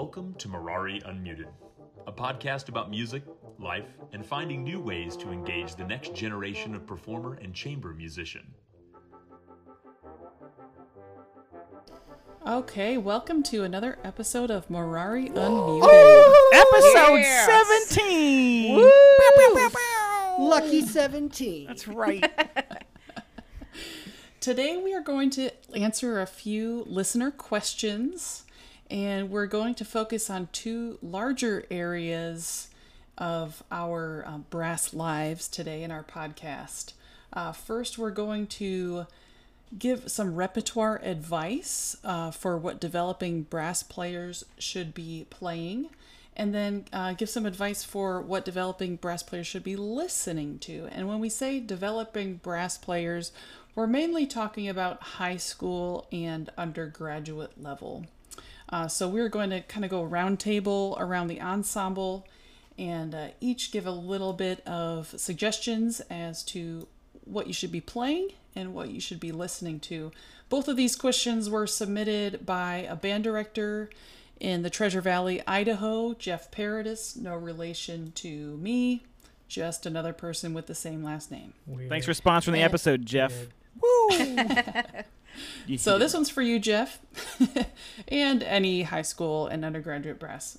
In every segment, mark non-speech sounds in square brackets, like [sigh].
Welcome to Mirari Unmuted, a podcast about music, life, and finding new ways to engage the next generation of performer and chamber musician. Okay, welcome to another episode of Mirari Unmuted. Episode Yes. 17. Lucky 17. That's right. [laughs] Today we are going to answer a few listener questions, and we're going to focus on two larger areas of our uh, brass lives today in our podcast. Uh, first, we're going to give some repertoire advice uh, for what developing brass players should be playing, and then uh, give some advice for what developing brass players should be listening to. And when we say developing brass players, we're mainly talking about high school and undergraduate level. Uh, so we're going to kind of go round table around the ensemble and uh, each give a little bit of suggestions as to what you should be playing and what you should be listening to. Both of these questions were submitted by a band director in the Treasure Valley, Idaho, Jeff Paradis, no relation to me, just another person with the same last name. Thanks for sponsoring the episode, Jeff. You [laughs] So this one's for you, Jeff, [laughs] and any high school and undergraduate brass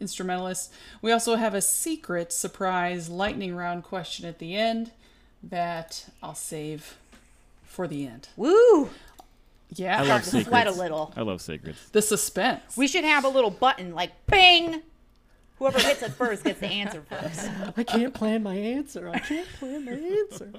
instrumentalists. We also have a secret surprise lightning round question at the end that I'll save for the end. Woo! Yeah, I love [laughs] to sweat a little. I love secrets. the suspense. We should have a little button like bing. Whoever hits it first gets the answer first. [laughs] I can't plan my answer. I can't plan my answer.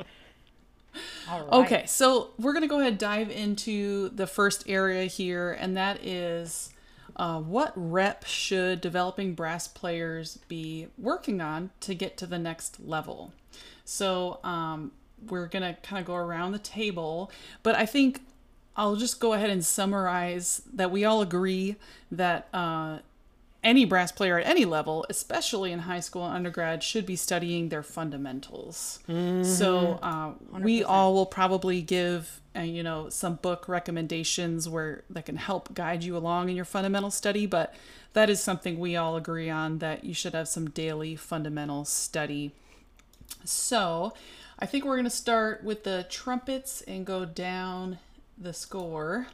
Right. Okay, so we're going to go ahead and dive into the first area here, and that is uh, what rep should developing brass players be working on to get to the next level? So um, we're going to kind of go around the table, but I think I'll just go ahead and summarize that we all agree that uh, any brass player at any level, especially in high school and undergrad, should be studying their fundamentals. So uh, we all will probably give, uh, you know, some book recommendations where that can help guide you along in your fundamental study. But that is something we all agree on that you should have some daily fundamental study. So I think we're going to start with the trumpets and go down the score.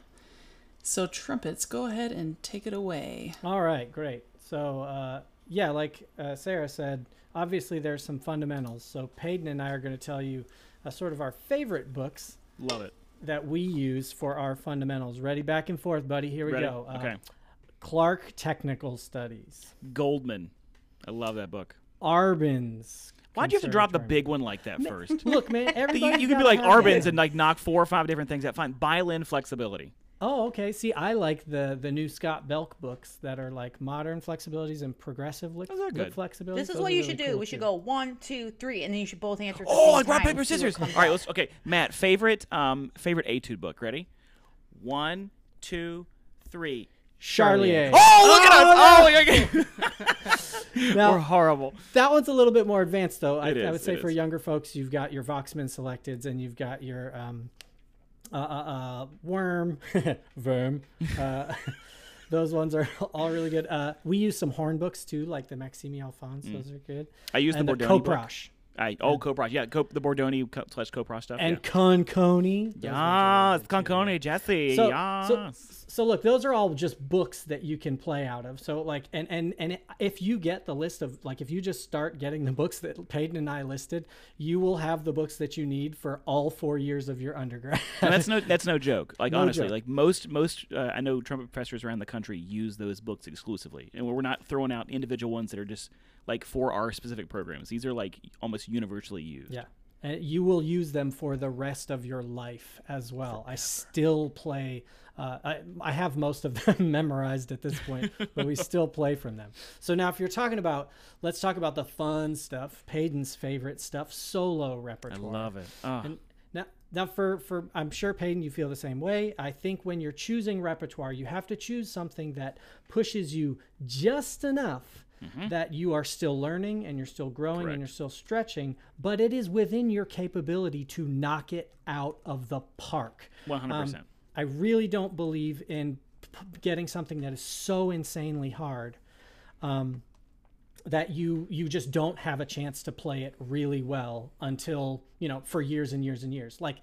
So trumpets, go ahead and take it away. All right, great. So, uh, yeah, like uh, Sarah said, obviously there's some fundamentals. So, Peyton and I are going to tell you uh, sort of our favorite books Love it. that we use for our fundamentals. Ready? Back and forth, buddy. Here we Ready? go. Uh, Okay. Clark Technical Studies. Goldman. I love that book. Arban's. Why'd you have to drop the big one like that first? Look, man, [laughs] you everybody. you could be like Arbans and like knock four or five different things out. Fine. Bai Lin flexibility. Oh, okay. See, I like the the new Scott Belck books that are like modern flexibilities and progressive lick, Those are good. flexibilities. This is Those what are you really should do. cool, we should too. go one, two, three, and then you should both answer. At the Oh, same like rock time paper and see what scissors. comes All right. out. Let's. Okay. Matt. Favorite. Um. Favorite etude book. Ready? One, two, three. Charlier. Oh, look at us! Oh, okay. [laughs] [laughs] Now, We're horrible. That one's a little bit more advanced, though. I, It I is, would say it for is. younger folks, you've got your Voxman selecteds and you've got your um, uh, uh, uh, Wurm, [laughs] Wurm. Uh, [laughs] those ones are [laughs] all really good. Uh, we use some horn books too, like the Maxime Alphonse. Those are good. I use and the the Bordoni book. I oh Kopprasch. Yeah, Cop, the Bordoni co- slash Kopprasch stuff. and yeah. Concone. Those ones are Yes, too. Jesse. So, yes. so, so look, those are all just books that you can play out of. So like, and and and if you get the list of like, if you just start getting the books that Peyton and I listed, you will have the books that you need for all four years of your undergrad. And that's no that's no joke. Like [laughs] No honestly, joke. like most most uh, I know trumpet professors around the country use those books exclusively, and we're not throwing out individual ones that are just like for our specific programs. These are like almost universally used. yeah, and you will use them for the rest of your life as well. I still play. Uh, I, I have most of them [laughs] memorized at this point, but we still play from them. So now, if you're talking about, let's talk about the fun stuff. Peyton's favorite stuff, solo repertoire. I love it. Ah. And now, now for for I'm sure Peyton, you feel the same way. I think when you're choosing repertoire, you have to choose something that pushes you just enough that you are still learning and you're still growing Correct. and you're still stretching, but it is within your capability to knock it out of the park. One hundred Um, percent. I really don't believe in p- getting something that is so insanely hard um, that you you just don't have a chance to play it really well until you know for years and years and years like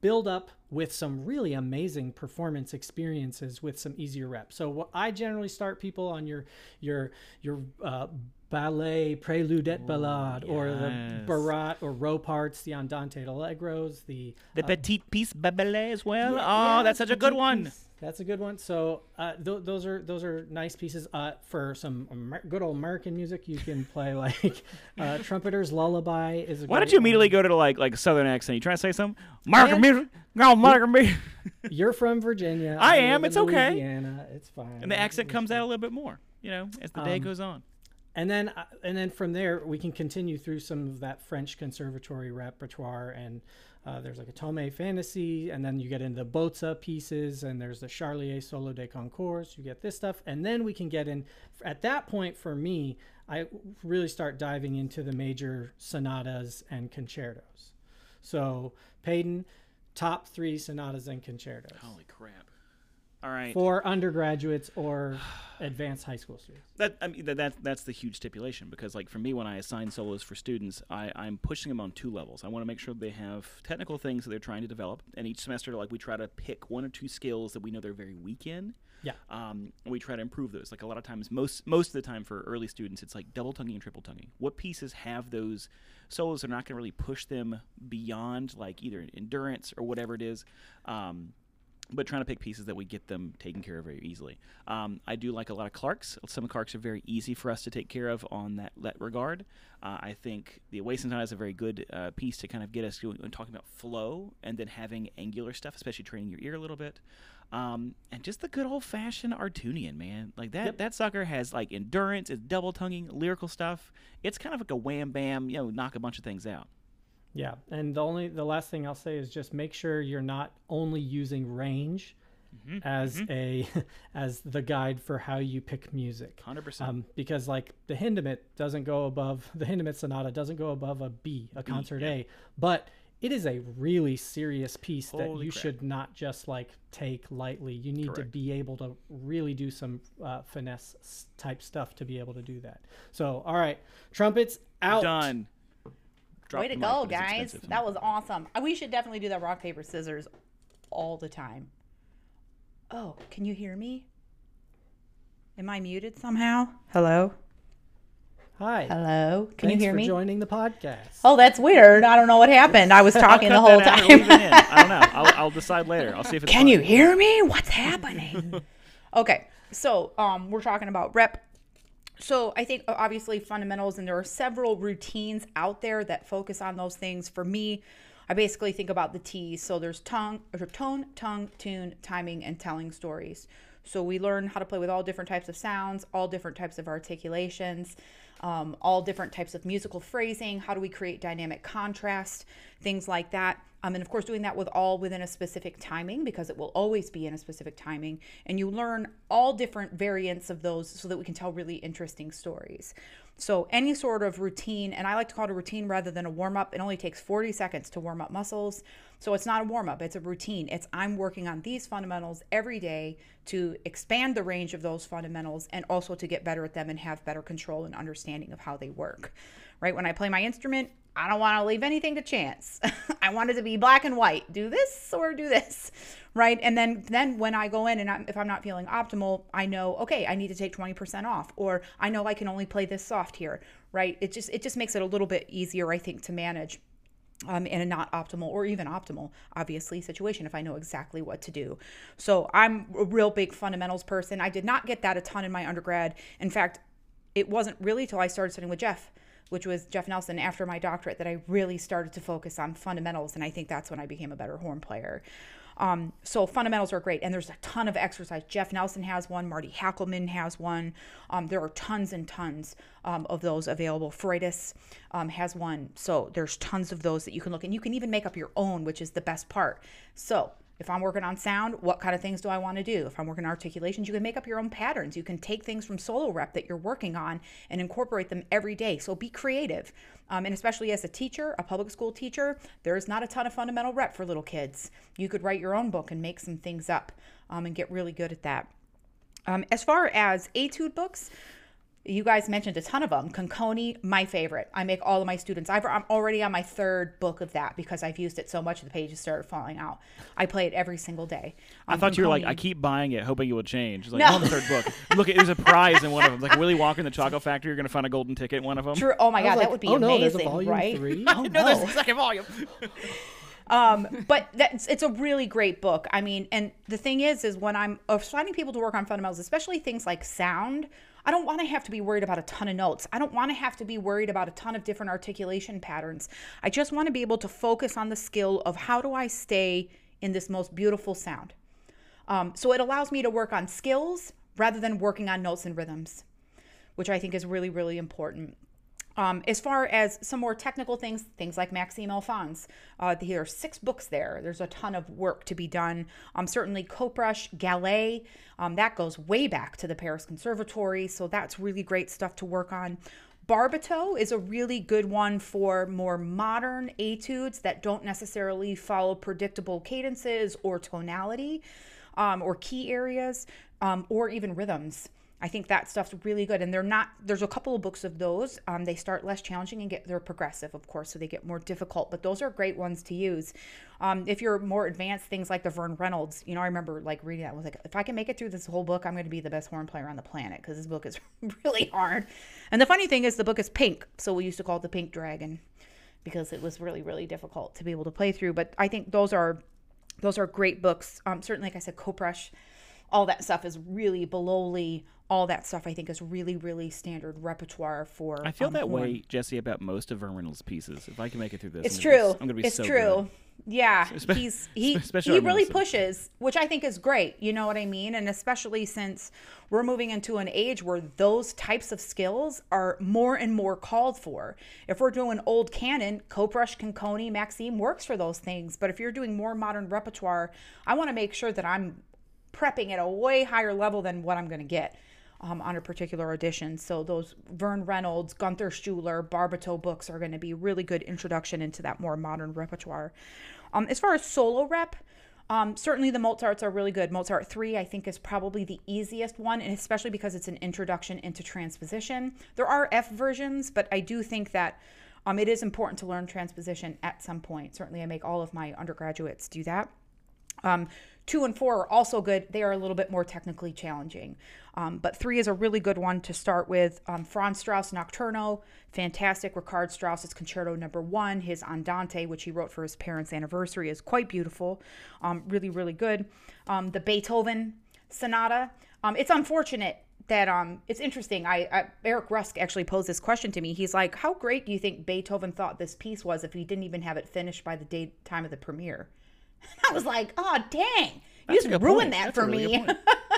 build up with some really amazing performance experiences with some easier reps so what i generally start people on your your your uh, Balay prelude et ballade or the barat or Ropartz the andante allegros the The petite piece babele as well. yeah, oh, yeah, that's such a good one. Piece. That's a good one. So uh, th- those are those are nice pieces. Uh, for some Amer- good old American music, you can play [laughs] like uh, Trumpeter's Lullaby is. A Why don't you immediately go to like like southern accent? You trying to say something? American music, no American music, [laughs] You're from Virginia. I live am, it's okay. Louisiana. It's fine. and the accent comes out a little bit more. You know, as the day Um, goes on. and then uh, and then from there we can continue through some of that French conservatory repertoire and uh, there's like a Thomé fantasy and then you get into the Bozza pieces and there's the Charlier solo de concours you get this stuff and then we can get in at that point for me I really start diving into the major sonatas and concertos. So Peyton top three sonatas and concertos. Holy crap! All right. for undergraduates or [sighs] advanced high school students That I mean that, that that's the huge stipulation because like for me when I assign solos for students I I'm pushing them on two levels. I want to make sure they have technical things that they're trying to develop, and each semester like we try to pick one or two skills that we know they're very weak in. yeah Um, and we try to improve those. Like a lot of times, most most of the time for early students, it's like double tonguing and triple tonguing. What pieces have those solos that are not going to really push them beyond like either endurance or whatever it is. Um, but trying to pick pieces that we get them taken care of very easily. Um, I do like a lot of Clarks. Some Clarks are very easy for us to take care of on that, that regard. Uh, I think the Away Sonata is a very good uh, piece to kind of get us going, talking about flow and then having angular stuff, especially training your ear a little bit. Um, and just the good old fashioned Artunian, man. Like that, that sucker has like endurance, it's double tonguing, lyrical stuff. It's kind of like a wham bam, you know, knock a bunch of things out. Yeah, and the only the last thing I'll say is just make sure you're not only using range as a [laughs] as the guide for how you pick music. 100%. Um, because like the Hindemith doesn't go above the Hindemith sonata doesn't go above a B, a concert A, but it is a really serious piece that you crap. should not just like take lightly. You need to be able to really do some uh, finesse type stuff to be able to do that. So, all right, trumpets out. Done. Way to go, it's guys. That was awesome. Uh, We should definitely do that rock, paper, scissors all the time. Oh, can you hear me? Am I muted somehow? Hello? Hi. Hello? Can Thanks you hear for me? joining the podcast. Oh, that's weird. I don't know what happened. I was talking the whole that out or leave time. I don't know. I'll, I'll decide later. I'll see if it's Can fun. you hear me? What's happening? [laughs] okay, so um, we're talking about rep. So I think uh, obviously fundamentals, and there are several routines out there that focus on those things. For me, I basically think about the T's. So there's tongue, tone, tongue, tune, timing, and telling stories. So we learn how to play with all different types of sounds, all different types of articulations, um, all different types of musical phrasing. How do we create dynamic contrast? Things like that. Um, and of course, doing that with all within a specific timing because it will always be in a specific timing. And you learn all different variants of those so that we can tell really interesting stories. So, any sort of routine, and I like to call it a routine rather than a warm up, it only takes 40 seconds to warm up muscles. So, it's not a warm up, it's a routine. It's I'm working on these fundamentals every day to expand the range of those fundamentals and also to get better at them and have better control and understanding of how they work. Right? When I play my instrument, I don't want to leave anything to chance. [laughs] I want it to be black and white. Do this or do this, right? And then then when I go in and I'm, if I'm not feeling optimal, I know okay, I need to take 20% off, or I know I can only play this soft here, right? It just it just makes it a little bit easier, I think, to manage um, in a not optimal or even optimal, obviously, situation if I know exactly what to do. So I'm a real big fundamentals person. I did not get that a ton in my undergrad. In fact, it wasn't really till I started studying with Jeff, which was Jeff Nelson after my doctorate, that I really started to focus on fundamentals. And I think that's when I became a better horn player. Um, so fundamentals are great, and there's a ton of exercise. Jeff Nelson has one, Marty Hackleman has one. Um, there are tons and tons um, of those available. Freitas um, has one, so there's tons of those that you can look, and you can even make up your own, which is the best part. So if I'm working on sound, what kind of things do I want to do? If I'm working on articulations, you can make up your own patterns. You can take things from solo rep that you're working on and incorporate them every day. So be creative. Um, and especially as a teacher, a public school teacher, there's not a ton of fundamental rep for little kids. You could write your own book and make some things up um, and get really good at that. Um, as far as etude books, you guys mentioned a ton of them. Concone, my favorite. I make all of my students. I've, I'm already on my third book of that because I've used it so much the pages started falling out. I play it every single day. I Um, thought you were like, I keep buying it, hoping it will change. It's like, No. I'm on the third book. Look, there's a prize in one of them. Like Willy Wonka in the Chocolate Factory, you're going to find a golden ticket in one of them. True. Oh my god, was that would be oh no, there's a amazing, volume right? three. [laughs] Oh No, there's no. the second volume. but that's it's a really great book. I mean, and the thing is, is when I'm assigning people to work on fundamentals, especially things like sound, I don't want to have to be worried about a ton of notes. I don't want to have to be worried about a ton of different articulation patterns. I just want to be able to focus on the skill of how do I stay in this most beautiful sound. Um, so it allows me to work on skills rather than working on notes and rhythms, which I think is really, really important. Um, as far as some more technical things, things like Maxime Alphonse, uh, there are six books there. There's a ton of work to be done. Um, certainly, Kopprasch, Gallay, um, that goes way back to the Paris Conservatory, so that's really great stuff to work on. Barboteu is a really good one for more modern etudes that don't necessarily follow predictable cadences or tonality um, or key areas um, or even rhythms. I think that stuff's really good. And they're not, there's a couple of books of those. Um, they start less challenging and get, they're progressive, of course, so they get more difficult, but those are great ones to use. Um, if you're more advanced, things like the Vern Reynolds, you know, I remember like reading that, I was like, if I can make it through this whole book, I'm going to be the best horn player on the planet because this book is [laughs] really hard. And the funny thing is, the book is pink. So we used to call it the Pink Dragon because it was really, really difficult to be able to play through. But I think those are, those are great books. Um, certainly, like I said, Kopprasch, all that stuff is really Belloli. All that stuff I think is really, really standard repertoire for. I feel um, that way, Jesse, about most of Vern Reynolds' pieces. If I can make it through this, It's I'm gonna be- true. I'm going to be it's so true. good. Yeah, [laughs] Espe- he's he especially he really pushes, which I think is great. You know what I mean? And especially since we're moving into an age where those types of skills are more and more called for. If we're doing old canon, Kopprasch, Concone, Maxime works for those things. But if you're doing more modern repertoire, I want to make sure that I'm prepping at a way higher level than what I'm going to get um, on a particular audition. So those Vern Reynolds, Gunther Schuller, Barboteu books are going to be really good introduction into that more modern repertoire. Um, as far as solo rep, um, certainly the Mozarts are really good. Mozart 3, I think, is probably the easiest one, and especially because it's an introduction into transposition. There are F versions, but I do think that um, it is important to learn transposition at some point. Certainly, I make all of my undergraduates do that. Um, two and four are also good. They are a little bit more technically challenging. Um, but three is a really good one to start with. Um, Franz Strauss Nocturno, fantastic. Richard Strauss's Concerto Number One, his Andante, which he wrote for his parents' anniversary, is quite beautiful. Um, really, really good. Um, the Beethoven Sonata. Um, it's unfortunate that um, it's interesting. I, I Eric Ruske actually posed this question to me. He's like, "How great do you think Beethoven thought this piece was if he didn't even have it finished by the day time of the premiere?" [laughs] I was like, oh, dang. You That's a just ruined point. that That's for really me.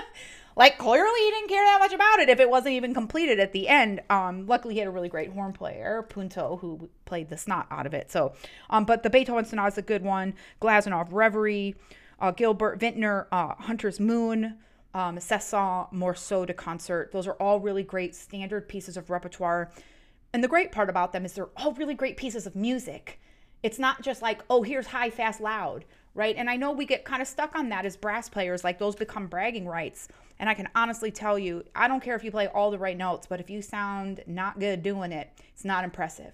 [laughs] like, clearly he didn't care that much about it if it wasn't even completed at the end. Um, luckily, he had a really great horn player, Punto, who played the snot out of it. So, um, but the Beethoven Sonata is a good one. Glazunov Reverie, uh, Gilbert Vinter, uh, Hunter's Moon, um, Saint-Saëns, Morceau de Concert. Those are all really great standard pieces of repertoire. And the great part about them is they're all really great pieces of music. It's not just like, oh, here's high, fast, loud, right? And I know we get kind of stuck on that as brass players, like those become bragging rights. And I can honestly tell you, I don't care if you play all the right notes, but if you sound not good doing it, it's not impressive.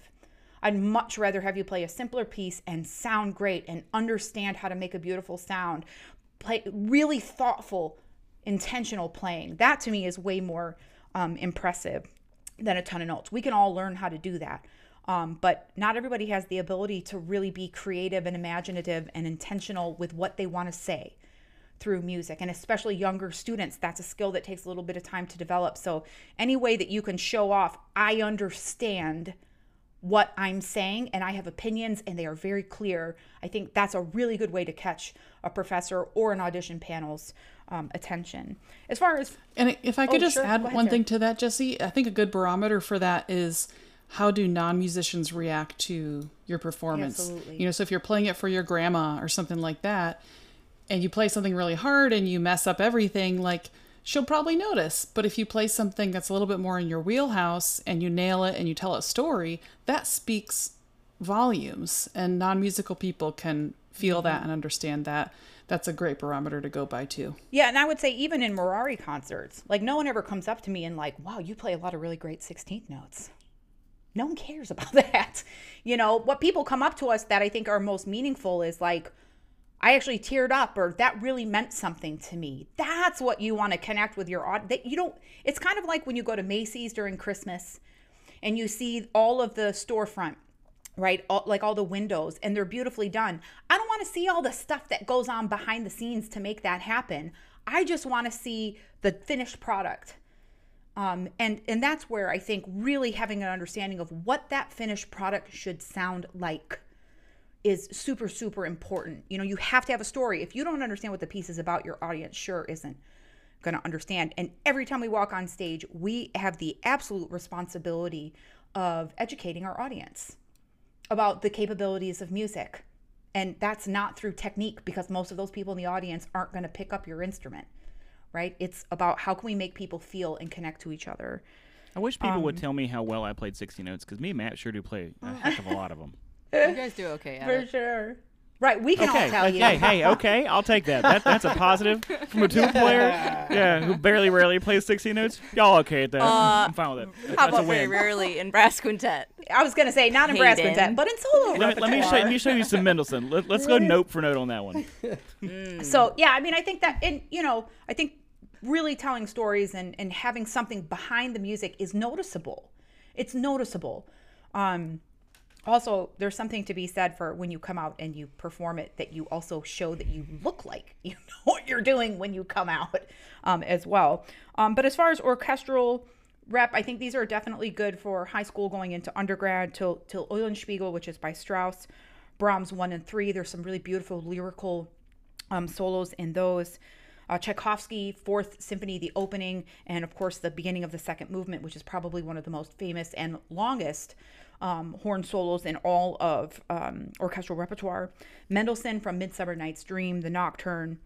I'd much rather have you play a simpler piece and sound great and understand how to make a beautiful sound. Play really thoughtful, intentional playing. That to me is way more um, impressive than a ton of notes. We can all learn how to do that. Um, but not everybody has the ability to really be creative and imaginative and intentional with what they want to say through music. And especially younger students, that's a skill that takes a little bit of time to develop. So, any way that you can show off, I understand what I'm saying and I have opinions and they are very clear, I think that's a really good way to catch a professor or an audition panel's um, attention. As far as And if I could Oh, just sure. add ahead, one Sarah. thing to that, Jesse, I think a good barometer for that is how do non-musicians react to your performance? Absolutely. You know, so if you're playing it for your grandma or something like that, and you play something really hard and you mess up everything, like she'll probably notice. But if you play something that's a little bit more in your wheelhouse and you nail it and you tell a story, that speaks volumes, and non musical people can feel that mm-hmm. and understand that. That's a great barometer to go by, too. Yeah, and I would say even in Mirari concerts, like no one ever comes up to me and like, "Wow, you play a lot of really great 16th notes." No one cares [laughs] about that. You know, what people come up to us that I think are most meaningful is like, I actually teared up or that really meant something to me. That's what you want to connect with your audience. That you don't it's kind of like when you go to Macy's during Christmas and you see all of the storefront right? All, like all the windows, and they're beautifully done. I don't want to see all the stuff that goes on behind the scenes to make that happen. I just want to see the finished product. Um, and and that's where I think really having an understanding of what that finished product should sound like is super super important. You know, you have to have a story. If you don't understand what the piece is about, your audience sure isn't going to understand. And every time we walk on stage, we have the absolute responsibility of educating our audience about the capabilities of music. And that's not through technique because most of those people in the audience aren't going to pick up your instrument, right? It's about how can we make people feel and connect to each other. I wish people Um, would tell me how well I played 60 notes because me and Matt sure do play a [laughs] heck of a lot of them. You guys do okay at For it. sure. Right, we can Okay, all tell you. okay, hey, okay, I'll take that. that that's a positive from a [laughs] tuba player. Yeah, who barely, rarely plays 60 notes. Y'all okay at that? I'm fine with it. How That's a about very rarely in brass quintet? I was going to say not in brass quintet, but in solo Let me, let me show, let me show you some Mendelssohn. Let, let's go note for note on that one. [laughs] So yeah, I mean, I think that, and you know, I think really telling stories and and having something behind the music is noticeable. It's noticeable. Um, also, there's something to be said for when you come out and you perform it that you also show that you look like [laughs] you know what you're doing when you come out um, as well. Um, but as far as orchestral rep, I think these are definitely good for high school going into undergrad till till Eulenspiegel, which is by Strauss, Brahms one and three. There's some really beautiful lyrical um, solos in those. Uh, Tchaikovsky, Fourth Symphony, the opening, and of course the beginning of the second movement, which is probably one of the most famous and longest um, horn solos in all of um, orchestral repertoire. Mendelssohn from Midsummer Night's Dream, the Nocturne.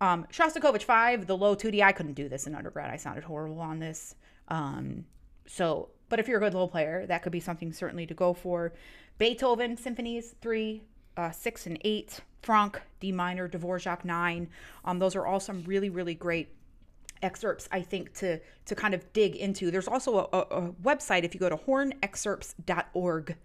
Um, Shostakovich 5, the low 2D. I couldn't do this in undergrad. I sounded horrible on this. Um, so, but if you're a good low player, that could be something certainly to go for. Beethoven symphonies, 3, uh, 6, and 8. Franck, D minor, Dvorak 9. Um, those are all some really, really great excerpts i think to to kind of dig into there's also a, a, a website if you go to hornexcerpts.org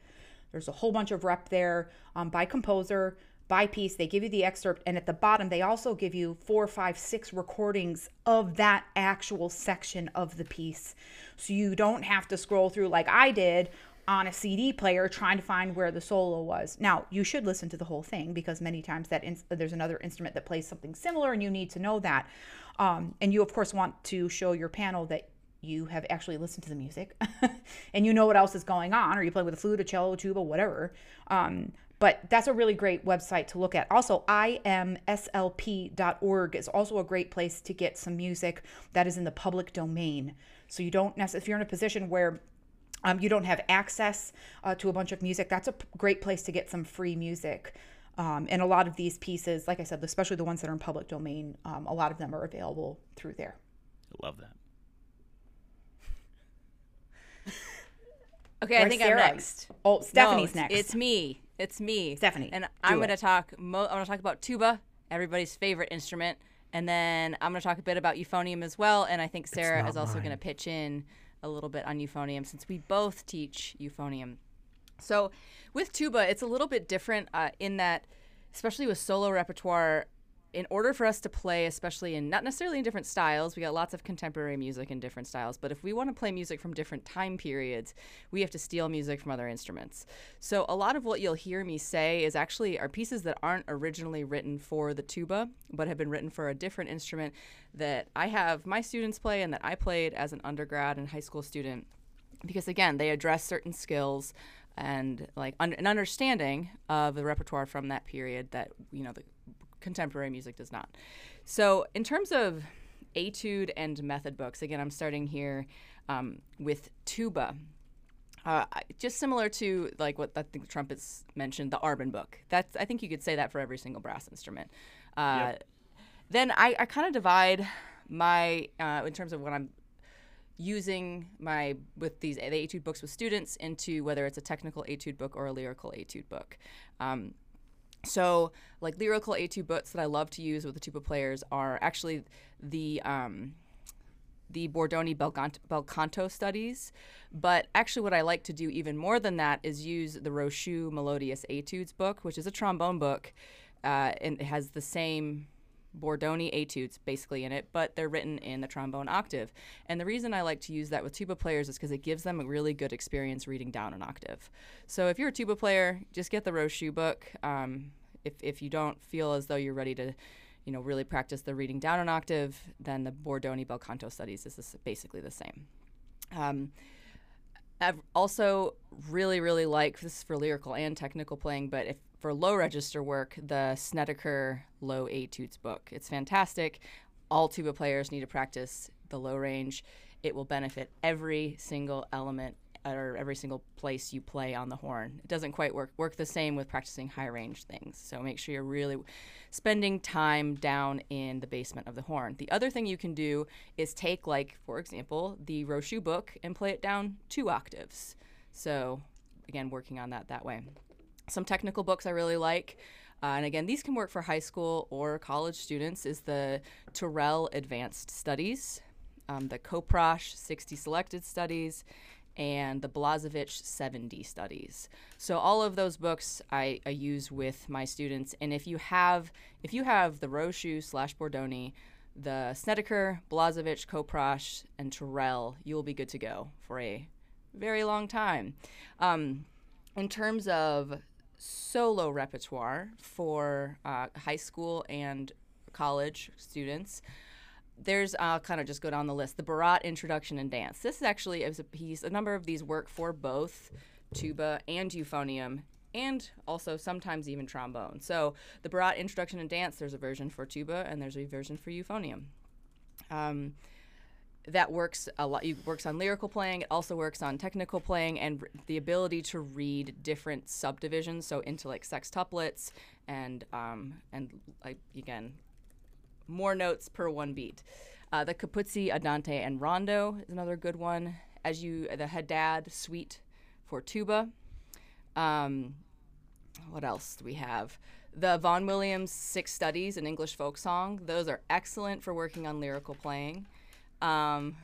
there's a whole bunch of rep there um, by composer by piece they give you the excerpt and at the bottom they also give you four five six recordings of that actual section of the piece so you don't have to scroll through like i did on a CD player trying to find where the solo was. Now, you should listen to the whole thing because many times that ins- there's another instrument that plays something similar and you need to know that. Um, and you, of course, want to show your panel that you have actually listened to the music [laughs] and you know what else is going on, or you play with a flute, a cello, a tuba, whatever. Um, but that's a really great website to look at. Also, imslp.org is also a great place to get some music that is in the public domain. So you don't necessarily, if you're in a position where um, you don't have access uh, to a bunch of music, that's a p- great place to get some free music. Um, and a lot of these pieces, like I said, especially the ones that are in public domain, um, a lot of them are available through there. I love that. Okay, I think Sarah. I'm next. Oh, No, Stephanie's it's, next. It's me. It's me. Stephanie, And I'm going to talk. Mo- I'm going to talk about tuba, everybody's favorite instrument, and then I'm going to talk a bit about euphonium as well. And I think Sarah is also going to pitch in a little bit on euphonium since we both teach euphonium. So with tuba, it's a little bit different uh, in that, especially with solo repertoire, in order for us to play, especially in not necessarily in different styles, we got lots of contemporary music in different styles, but if we want to play music from different time periods, we have to steal music from other instruments. So a lot of what you'll hear me say is actually are pieces that aren't originally written for the tuba, but have been written for a different instrument that I have my students play and that I played as an undergrad and high school student because again they address certain skills and like un- an understanding of the repertoire from that period that you know the contemporary music does not so in terms of etude and method books again i'm starting here um, with tuba uh, just similar to like what I think the trumpets mentioned, the Arban book. That's I think you could say that for every single brass instrument. Uh, Then I, I kind of divide my uh, in terms of what I'm using my with these the etude books with students into whether it's a technical etude book or a lyrical etude book. Um, so, like lyrical etude books that I love to use with the tuba players are actually the um, the Bordoni bel, canto studies. But actually, what I like to do even more than that is use the Rochut Melodious Etudes book, which is a trombone book, uh, and it has the same Bordoni etudes basically in it, but they're written in the trombone octave. And the reason I like to use that with tuba players is because it gives them a really good experience reading down an octave. So if you're a tuba player, just get the Rochut book. Um, if, if you don't feel as though you're ready to, you know, really practice the reading down an octave, then the Bordoni bel canto studies is basically the same. Um, I've also really, really like this is for lyrical and technical playing, but if for low register work, the Snedeker Low Etudes book. It's fantastic. All tuba players need to practice the low range. It will benefit every single element or every single place you play on the horn. It doesn't quite work work the same with practicing high range things. So make sure you're really spending time down in the basement of the horn. The other thing you can do is take like for example, the Rochut book and play it down 2 octaves. So again, working on that that way. Some technical books I really like. Uh, and again, these can work for high school or college students. Is the Tyrrell Advanced Studies, um, the Kopprasch 60 Selected Studies, and the Blazevich 70 studies. So all of those books I, I, use with my students. And if you have if you have the Rochut slash Bordoni, the Snedeker, Blazevich, Kopprasch, and Tyrrell, you will be good to go for a very long time. Um, in terms of solo repertoire for uh, high school and college students, there's I'll kind of just go down the list. The Barat Introduction and Dance. This is actually is a piece. A number of these work for both tuba and euphonium, and also sometimes even trombone. So the Barat Introduction and Dance. There's a version for tuba and there's a version for euphonium. Um, that works a lot. It works on lyrical playing. It also works on technical playing and r- the ability to read different subdivisions. So into like sextuplets and um, and like again more notes per one beat. Uh, the Capuzzi, Andante, and Rondo is another good one. As you, the Haddad Suite for tuba. Um, what else do we have? The Vaughan Williams Six Studies in English Folk Song. Those are excellent for working on lyrical playing. Um,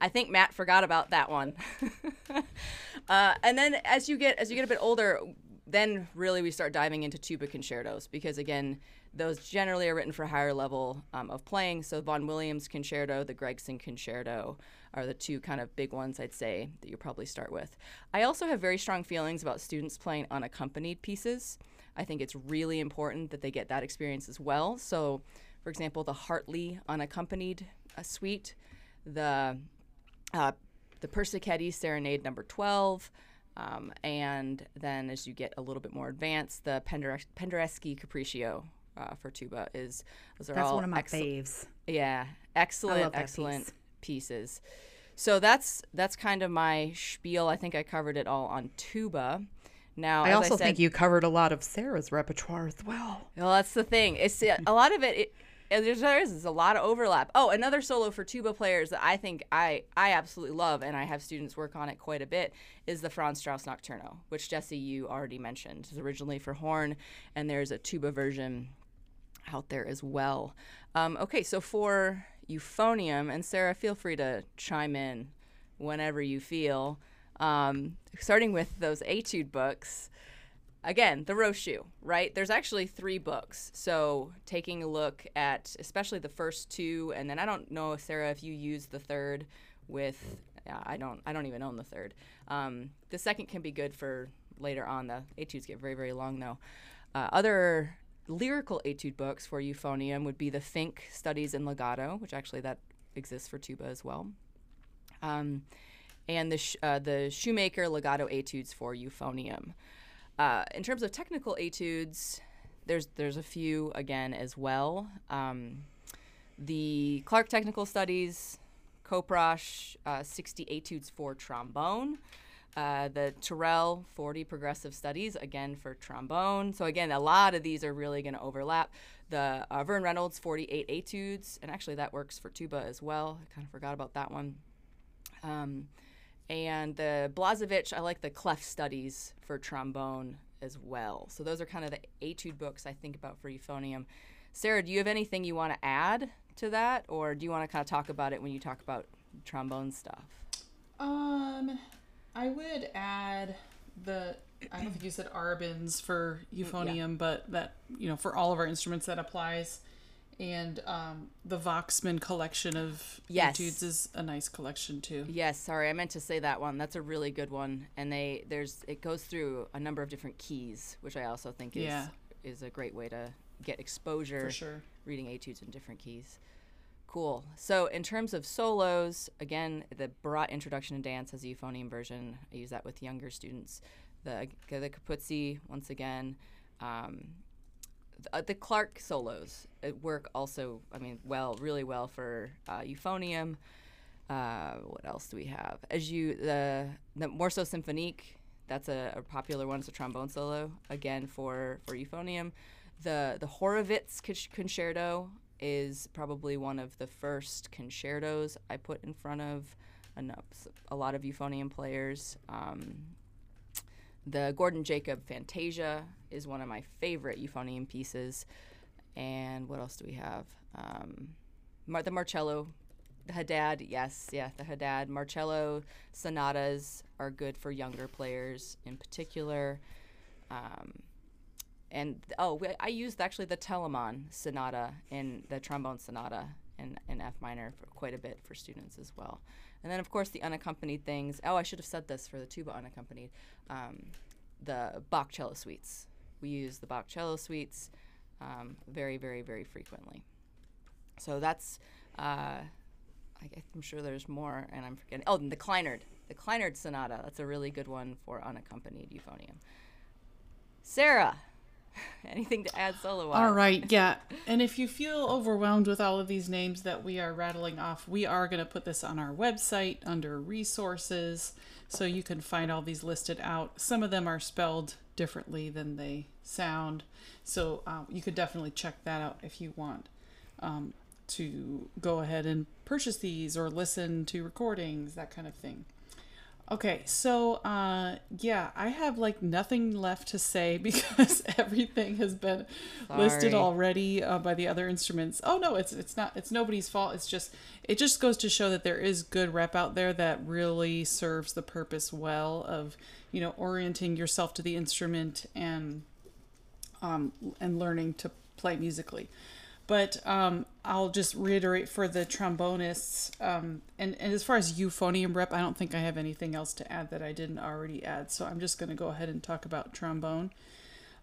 I think Matt forgot about that one. [laughs] uh, and then as you get as you get a bit older, then really we start diving into tuba concertos because again, those generally are written for higher level um, of playing. So Vaughan Williams concerto, the Gregson concerto are the two kind of big ones I'd say that you probably start with. I also have very strong feelings about students playing unaccompanied pieces. I think it's really important that they get that experience as well. So, for example, the Hartley unaccompanied uh, suite, the uh, the Persichetti Serenade Number Twelve. Um, and then as you get a little bit more advanced, the Penderecki Capriccio uh, for tuba is those are that's all one of my faves. Yeah, excellent, excellent piece. pieces. So that's that's kind of my spiel. I think I covered it all on tuba. Now, I also I said, think you covered a lot of Sarah's repertoire as well. well, that's the thing. It's a lot of it. it there's, there's a lot of overlap. Oh, another solo for tuba players that I think I I absolutely love, and I have students work on it quite a bit, is the Franz Strauss Nocturno, which Jesse you already mentioned. It's originally for horn, and there's a tuba version out there as well. Um, okay, so for euphonium, and Sarah, feel free to chime in whenever you feel. Um, starting with those etude books, again, the Rochut, right? There's actually three books. So taking a look at especially the first two, and then I don't know, Sarah, if you use the third with. Uh, I don't. I don't even own the third. Um, the second can be good for later on. The etudes get very, very long though. Uh, other lyrical etude books for euphonium would be the Fink Studies in Legato, which actually that exists for tuba as well. Um, and the sh- uh, the Shoemaker Legato Etudes for euphonium. Uh, in terms of technical etudes, there's there's a few again as well. Um, the Clark Technical Studies, Kopprasch, uh, 60 etudes for trombone. Uh, the Tyrrell 40 progressive studies again for trombone. So again, a lot of these are really going to overlap. The uh, Vern Reynolds 48 etudes, and actually that works for tuba as well. I kind of forgot about that one. Um, and the Blazevich, I like the clef studies for trombone as well. So those are kind of the etude books I think about for euphonium. Sarah, do you have anything you want to add to that, or do you want to kind of talk about it when you talk about trombone stuff? Um, I would add the. I don't think you said Arbans for euphonium, but that you know for all of our instruments that applies. And um, the Voxman collection of Yes. etudes is a nice collection too. Yes, sorry, I meant to say that one. That's a really good one, and they there's it goes through a number of different keys, which I also think is Yeah. is a great way to get exposure. For sure. reading etudes in different keys. Cool. So in terms of solos, again, the Barat Introduction to Dance has a euphonium version. I use that with younger students. The the Capuzzi once again. Um, uh, the Clark solos uh, work also. I mean, well, really well for uh, euphonium. Uh, what else do we have? As you the the Morceau Symphonique, that's a, a popular one. It's a trombone solo again for for euphonium. The the Horowitz concerto is probably one of the first concertos I put in front of a, a lot of euphonium players. Um, the Gordon Jacob Fantasia is one of my favorite euphonium pieces. And what else do we have? Um, Mar- the Marcello, the Haddad, yes, yeah, the Haddad. Marcello sonatas are good for younger players in particular. Um, and oh, we- I used actually the Telemann sonata in the trombone sonata in, in F minor for quite a bit for students as well. And then, of course, the unaccompanied things. Oh, I should have said this for the tuba unaccompanied. Um, the Bach cello suites. We use the Bach cello suites um, very, very, very frequently. So that's, uh, I, I'm sure there's more, and I'm forgetting. Oh, the Kleinert. The Kleinert sonata. That's a really good one for unaccompanied euphonium. Sarah, [laughs] anything to add solo? All right, [laughs] yeah. And if you feel overwhelmed with all of these names that we are rattling off, we are going to put this on our website under resources so you can find all these listed out. Some of them are spelled differently than they sound. So um, you could definitely check that out if you want um, to go ahead and purchase these or listen to recordings, that kind of thing. Okay, so uh yeah, I have like nothing left to say [laughs] because everything has been listed already uh, by the other instruments. Oh no, it's it's not it's nobody's fault. It's just it just goes to show that there is good rep out there that really serves the purpose well of, you know, orienting yourself to the instrument and um and learning to play musically. But um, I'll just reiterate for the trombonists, um, and, and as far as euphonium rep, I don't think I have anything else to add that I didn't already add. So I'm just going to go ahead and talk about trombone.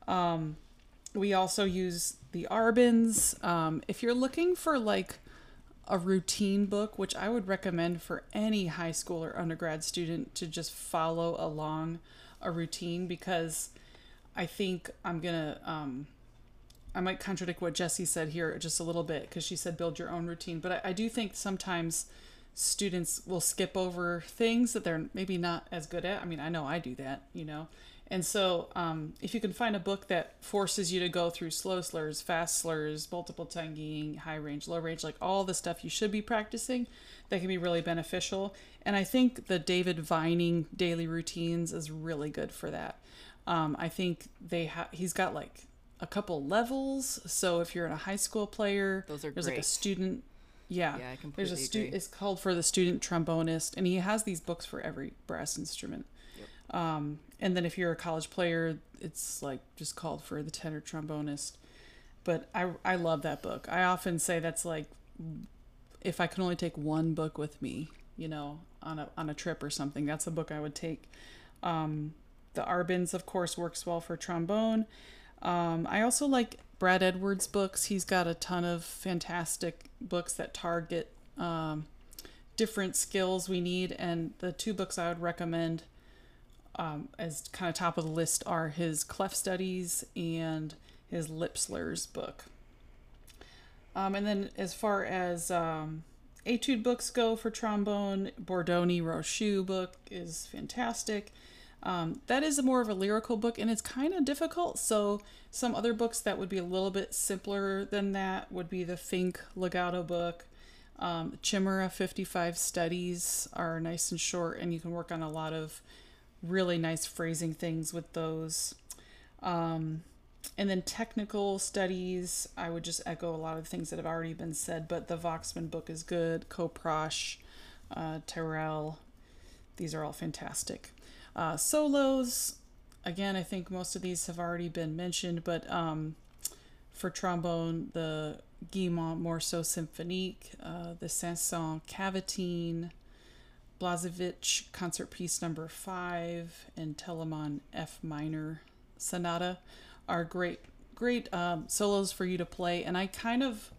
Um, we also use the Arbans. Um, if you're looking for like a routine book, which I would recommend for any high school or undergrad student to just follow along a routine because I think I'm gonna um, I might contradict what Jesse said here just a little bit because she said build your own routine, but I, I do think sometimes students will skip over things that they're maybe not as good at. I mean, I know I do that, you know. And so, um, if you can find a book that forces you to go through slow slurs, fast slurs, multiple tonguing, high range, low range, like all the stuff you should be practicing, that can be really beneficial. And I think the David Vining daily routines is really good for that. Um, I think they ha- he's got like a couple levels. So if you're a high school player, Those are there's like a student. Yeah, Yeah, I completely there's a student. It's called for the student trombonist, and he has these books for every brass instrument. Um, and then if you're a college player, it's like just called for the tenor trombonist. But I I love that book. I often say that's like if I could only take one book with me, you know, on a on a trip or something, that's a book I would take. Um, the Arbans, of course, works well for trombone. Um, I also like Brad Edwards' books. He's got a ton of fantastic books that target um, different skills we need. And the two books I would recommend um, as kind of top of the list are his Clef Studies and his Lip Slurs book. Um, and then as far as um, etude books go for trombone, Bordoni Rochut book is fantastic. Um, that is more of a lyrical book and it's kind of difficult. So some other books that would be a little bit simpler than that would be the Fink Legato book. Um, Cimera 55 studies are nice and short, and you can work on a lot of really nice phrasing things with those. Um, and then technical studies, I would just echo a lot of things that have already been said, but the Voxman book is good. Kopprasch, uh, Tyrrell, these are all fantastic. Uh, solos, again, I think most of these have already been mentioned, but um, for trombone, the Guilmant Morceau Symphonique, uh, the Saint-Saëns Cavatine, Blazevich Concert Piece Number Five, and Telemann F Minor Sonata are great, great um, solos for you to play. And I kind of,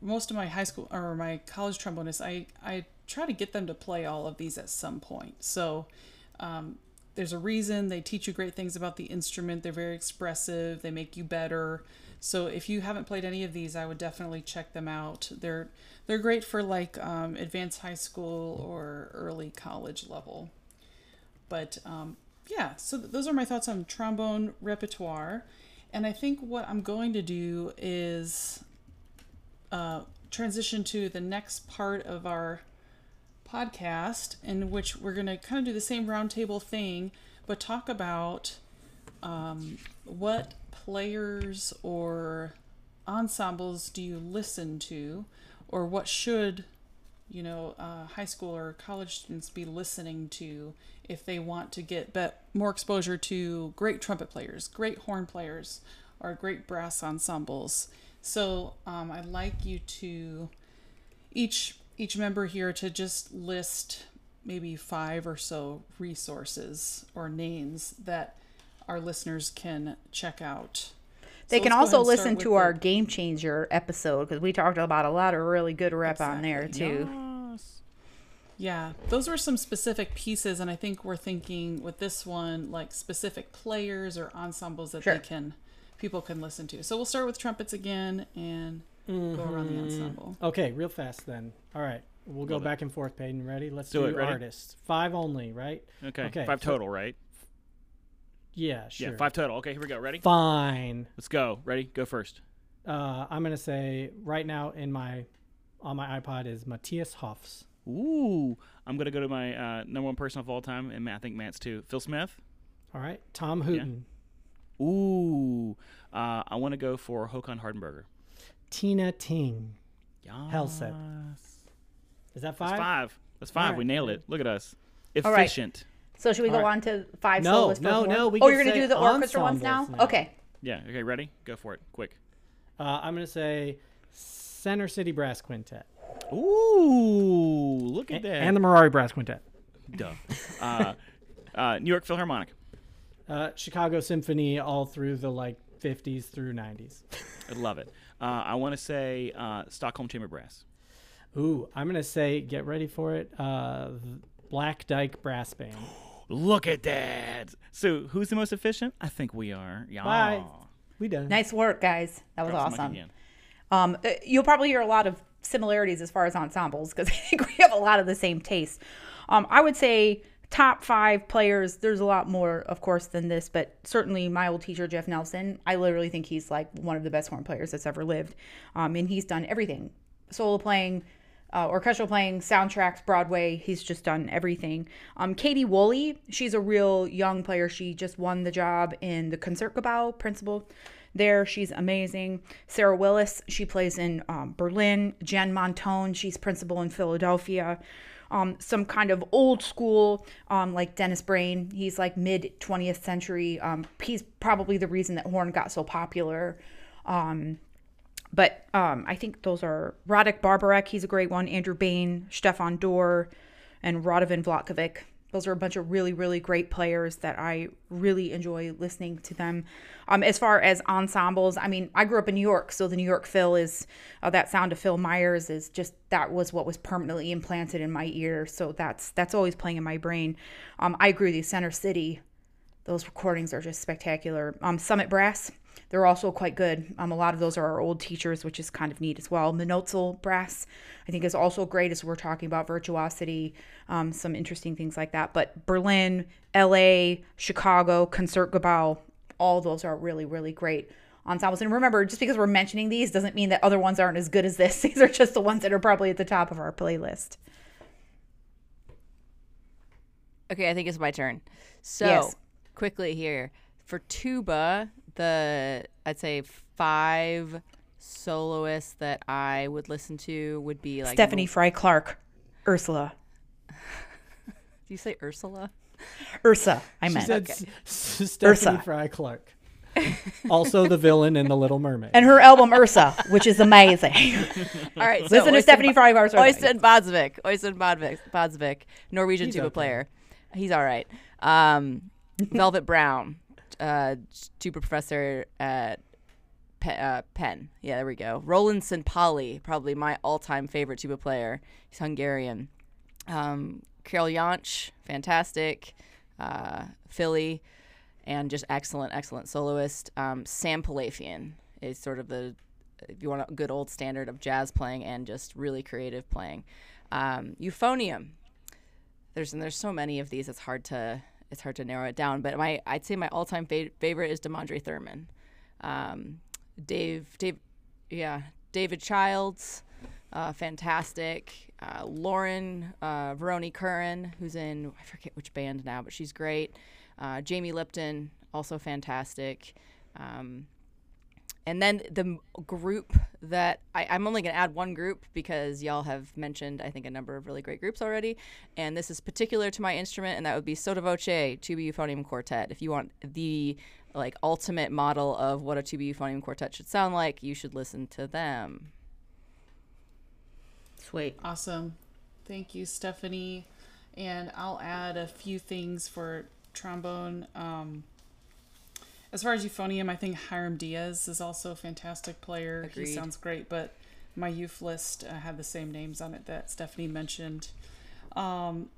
most of my high school or my college trombonists, I I try to get them to play all of these at some point. So. Um, there's a reason they teach you great things about the instrument. They're very expressive. They make you better. So if you haven't played any of these, I would definitely check them out. They're they're great for like um, advanced high school or early college level. But um, yeah, so th- those are my thoughts on trombone repertoire. And I think what I'm going to do is uh, transition to the next part of our podcast, in which we're going to kind of do the same roundtable thing, but talk about um, what players or ensembles do you listen to, or what should you know uh, high school or college students be listening to if they want to get bet more exposure to great trumpet players, great horn players, or great brass ensembles. So um, I'd like you to each each member here to just list maybe five or so resources or names that our listeners can check out. They So can also ahead and start listen with to the- our game changer episode because we talked about a lot of really good rep on there too. Yes. Yeah, those were some specific pieces, and I think we're thinking with this one like specific players or ensembles that Sure. they can people can listen to. So we'll start with trumpets again and go around the ensemble. Okay, real fast then. All right. We'll go it. back and forth, Peyton. Ready? Let's Do do, it. Ready? artists. Five only, right? Okay. Okay, Five so- total, right? Yeah, sure. Yeah, five total. Okay, here we go. Ready? Fine. Let's go. Ready? Go first. Uh, I'm gonna say right now in my on my iPod is Matthias Höfs. Ooh, I'm gonna go to my uh, number one person of all time, and I think Matt's too. Phil Smith. All right, Tom Hooten, Ooh, uh, I want to go for Håkon Hardenberger. Tine Thing. Yes. Helseth. Is that five? That's five. That's five. All We right. nailed it. Look at us. All right. Efficient. So should we go All right. on to five No, soloists? for no, horn? no, we oh, you're gonna do the orchestra ones now? now. Okay. Yeah. Okay. Ready? Go for it. Quick. Uh, I'm gonna say Center City Brass Quintet Ooh, look at that. and the Mirari Brass Quintet, Duh. Uh, [laughs] uh, New York Philharmonic. uh, Chicago Symphony all through the like 50s through 90s. I love it. Uh, I want to say uh, Stockholm Chamber Brass. Ooh, I'm gonna say get ready for it. Uh, Black Dyke Brass Band. [gasps] Look at that. So, who's the most efficient? I think we are. Yeah. Bye. We done. Nice work, guys. That was Drops the mic awesome. Um, uh, you'll probably hear a lot of similarities as far as ensembles because [laughs] I think we have a lot of the same taste. Um, I would say top five players. There's a lot more, of course, than this, but certainly my old teacher Jeff Nelson. I literally think he's like one of the best horn players that's ever lived, um, and he's done everything: solo playing. Uh, orchestral playing, soundtracks, Broadway. He's just done everything. Um, Katy Woolley, she's a real young player. She just won the job in the Concertgebouw principal there. She's amazing. Sarah Willis, she plays in um, Berlin. Jen Montone, she's principal in Philadelphia. Um, some kind of old school, um, like Dennis Brain. He's like mid 20th century. Um, he's probably the reason that horn got so popular. Um, but um, I think those are Radek Baborák, he's a great one. Andrew Bain, Stefan Dohr, and Radovan Vlatković. Those are a bunch of really, really great players that I really enjoy listening to them. Um, as far as ensembles, I mean, I grew up in New York, so the New York Phil is uh, that sound of Phil Myers is just that was what was permanently implanted in my ear. So that's that's always playing in my brain. Um, I agree with you. Center City, those recordings are just spectacular. Um, Summit Brass, they're also quite good. Um, a lot of those are our old teachers, which is kind of neat as well. Mnozil Brass, I think, is also great as we're talking about virtuosity, um, some interesting things like that. But Berlin, LA, Chicago, Concertgebouw, all those are really, really great ensembles. And remember, just because we're mentioning these doesn't mean that other ones aren't as good as this. [laughs] These are just the ones that are probably at the top of our playlist. Okay, I think it's my turn. So Yes. quickly here for tuba, the I'd say five soloists that I would listen to would be like Stephanie Fry Clark, Ursula, [laughs] Do you say Ursula? Ursa. I She meant. said S- S- Stephanie Ursa. Fry Clark. also the villain in The Little Mermaid. and her album Ursa, which is amazing. [laughs] All right, so Listen to Stephanie Ba- Fry Clark. Oystein Baadsvik, Oystein Baadsvik, Baadsvik, Norwegian He's tuba okay. player. He's all right. Um, Velvet Brown, uh, tuba professor at Pe- uh, Penn. Yeah, there we go. Roland Pali, probably my all-time favorite tuba player. He's Hungarian. Um, Carol Jantsch, fantastic. Uh, Philly, and just excellent, excellent soloist. Um, Sam Pilafian is sort of the, if you want a good old standard of jazz playing and just really creative playing. Um, Euphonium. There's and there's so many of these. It's hard to it's hard to narrow it down. But my I'd say my all-time fa- favorite is Demondrae Thurman. Um, Dave Dave yeah David Childs, uh, fantastic. Uh, Lauren uh, Veroni Curran, who's in I forget which band now, but she's great. Uh, Jamie Lipton, also fantastic. Um, and then the group that I, I'm only going to add one group because y'all have mentioned, I think, a number of really great groups already. And this is particular to my instrument, and that would be Sotto Voce Tuba Euphonium Quartet. If you want the like ultimate model of what a tuba euphonium quartet should sound like, you should listen to them. Sweet. Awesome. Thank you, Stephanie. And I'll add a few things for trombone. Um, as far as euphonium, I think Hiram Diaz is also a fantastic player. Agreed. He sounds great, but my youth list uh, had the same names on it that Stephanie mentioned. Um,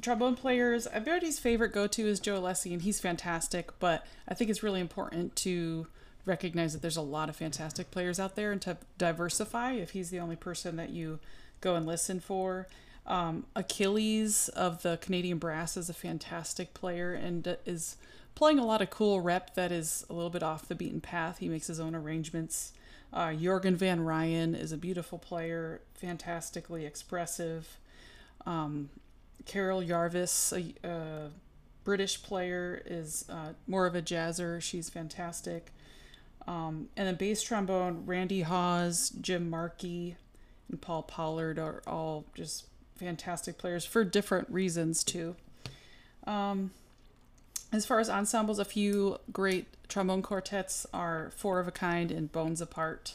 trombone players, everybody's favorite go to is Joe Alessi, and he's fantastic, but I think it's really important to recognize that there's a lot of fantastic players out there and to diversify if he's the only person that you go and listen for. Um, Achilles of the Canadian Brass is a fantastic player and uh, is playing a lot of cool rep that is a little bit off the beaten path. He makes his own arrangements. Uh, Jörgen van Rijen is a beautiful player, fantastically expressive. Um, Carol Jarvis, a, a British player, is uh, more of a jazzer. She's fantastic. Um, and then bass trombone, Randy Hawes, Jim Markey, and Paul Pollard are all just fantastic players for different reasons too. Um, as far as ensembles, a few great trombone quartets are Four of a Kind and Bones Apart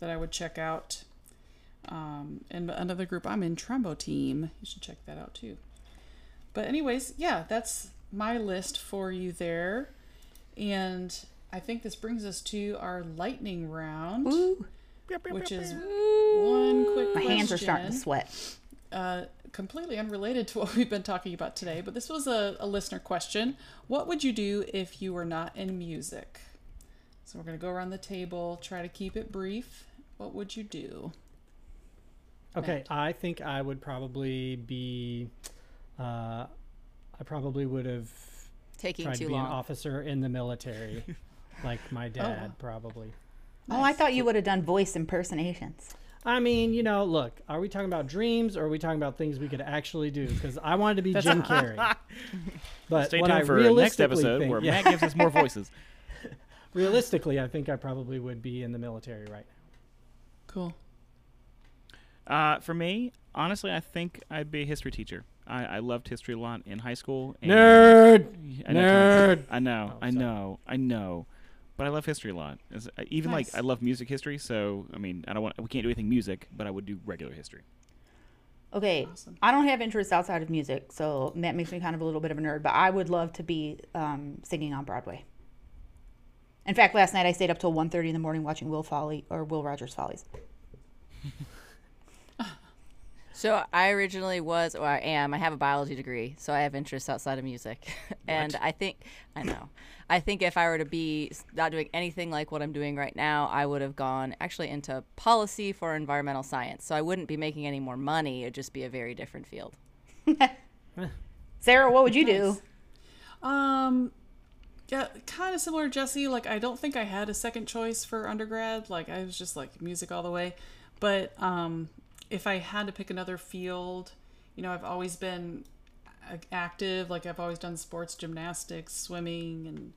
that I would check out. Um, and another group I'm in, Trombo Team. You should check that out too. But anyways, yeah, that's my list for you there. And I think this brings us to our lightning round, which is one quick My question hands are starting to sweat. uh, completely unrelated to [laughs] what we've been talking about today, but this was a, a listener question. What would you do if you were not in music? So we're going to go around the table, try to keep it brief. What would you do? Okay, I think I would probably be. Uh, I probably would have Taking tried too to be long. an officer in the military, [laughs] like my dad, probably. Oh, I thought you would have done voice impersonations. I mean, you know, look, are we talking about dreams or are we talking about things we could actually do? Because I wanted to be Jim [laughs] Carrey. But Stay what tuned I for next episode think- where yeah, Matt gives us more [laughs] voices. realistically, I think I probably would be in the military right now. Cool. Uh, for me, honestly, I think I'd be a history teacher. I, I loved history a lot in high school. and- Nerd. I know, Nerd. I know, Oh, I know, I know. But I love history a lot. As- I- Even Nice. like I love music history. So I mean, I don't want we can't do anything music, but I would do regular history. Okay, Awesome. I don't have interests outside of music, so that makes me kind of a little bit of a nerd. But I would love to be um, singing on Broadway. In fact, last night I stayed up till 1.30 in the morning watching Will Folly or Will Rogers Follies. [laughs] So I originally was, or I am. I have a biology degree, so I have interests outside of music, [laughs] and I think I know. I think if I were to be not doing anything like what I'm doing right now, I would have gone actually into policy for environmental science. So I wouldn't be making any more money. It'd just be a very different field. [laughs] Sarah, what would you do? Um, yeah, kind of similar to Jesse. Like, I don't think I had a second choice for undergrad. Like, I was just like music all the way. But um, if I had to pick another field, you know, I've always been active. Like, I've always done sports, gymnastics, swimming, and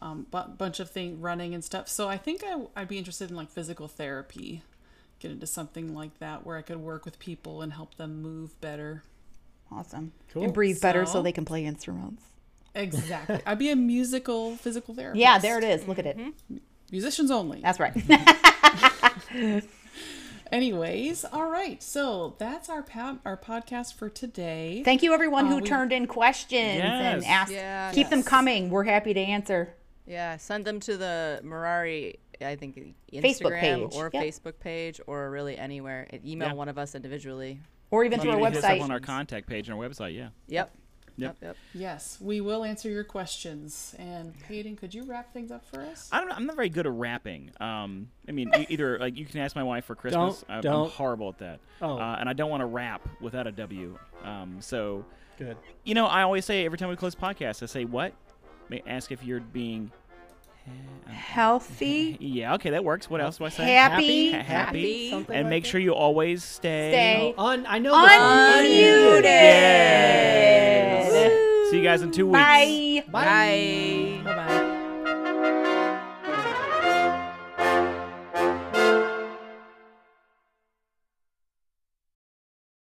um, bu- bunch of thing running and stuff. So I think I, I'd be interested in like physical therapy. Get into something like that where I could work with people and help them move better. Awesome. Cool. And breathe better so So- they can play instruments. Exactly. I'd be a musical physical therapist. Yeah, there it is. Look at it. Musicians only. That's right. [laughs] [laughs] Anyways, all right. So that's our pod, our podcast for today. Thank you, everyone who Uh, we- turned in questions and asked. Yes. Keep them coming. We're happy to answer. Yeah, send them to the Mirari, I think, Instagram Facebook page. or Yep. Facebook page or really anywhere. Email Yeah. one of us individually. Or even You through our can hit us up website. on our contact page on our website. Yeah. Yep. Yep. Yep. Yes, we will answer your questions. And Peyton, could you wrap things up for us? I don't. I'm not very good at wrapping. Um, I mean, either like you can ask my wife for Christmas. Don't- I'm, I'm horrible at that. Oh. Uh, and I don't want to wrap without a W. Um, so Good. you know, I always say every time we close podcasts, I say what? May ask if you're being. Healthy, Yeah. Okay, that works. What else do I say? happy, Ha- happy. Something And like make that. sure you always stay. stay Un, I know the unmuted. Yes. See you guys in two weeks. Bye. Bye. Bye. Bye bye.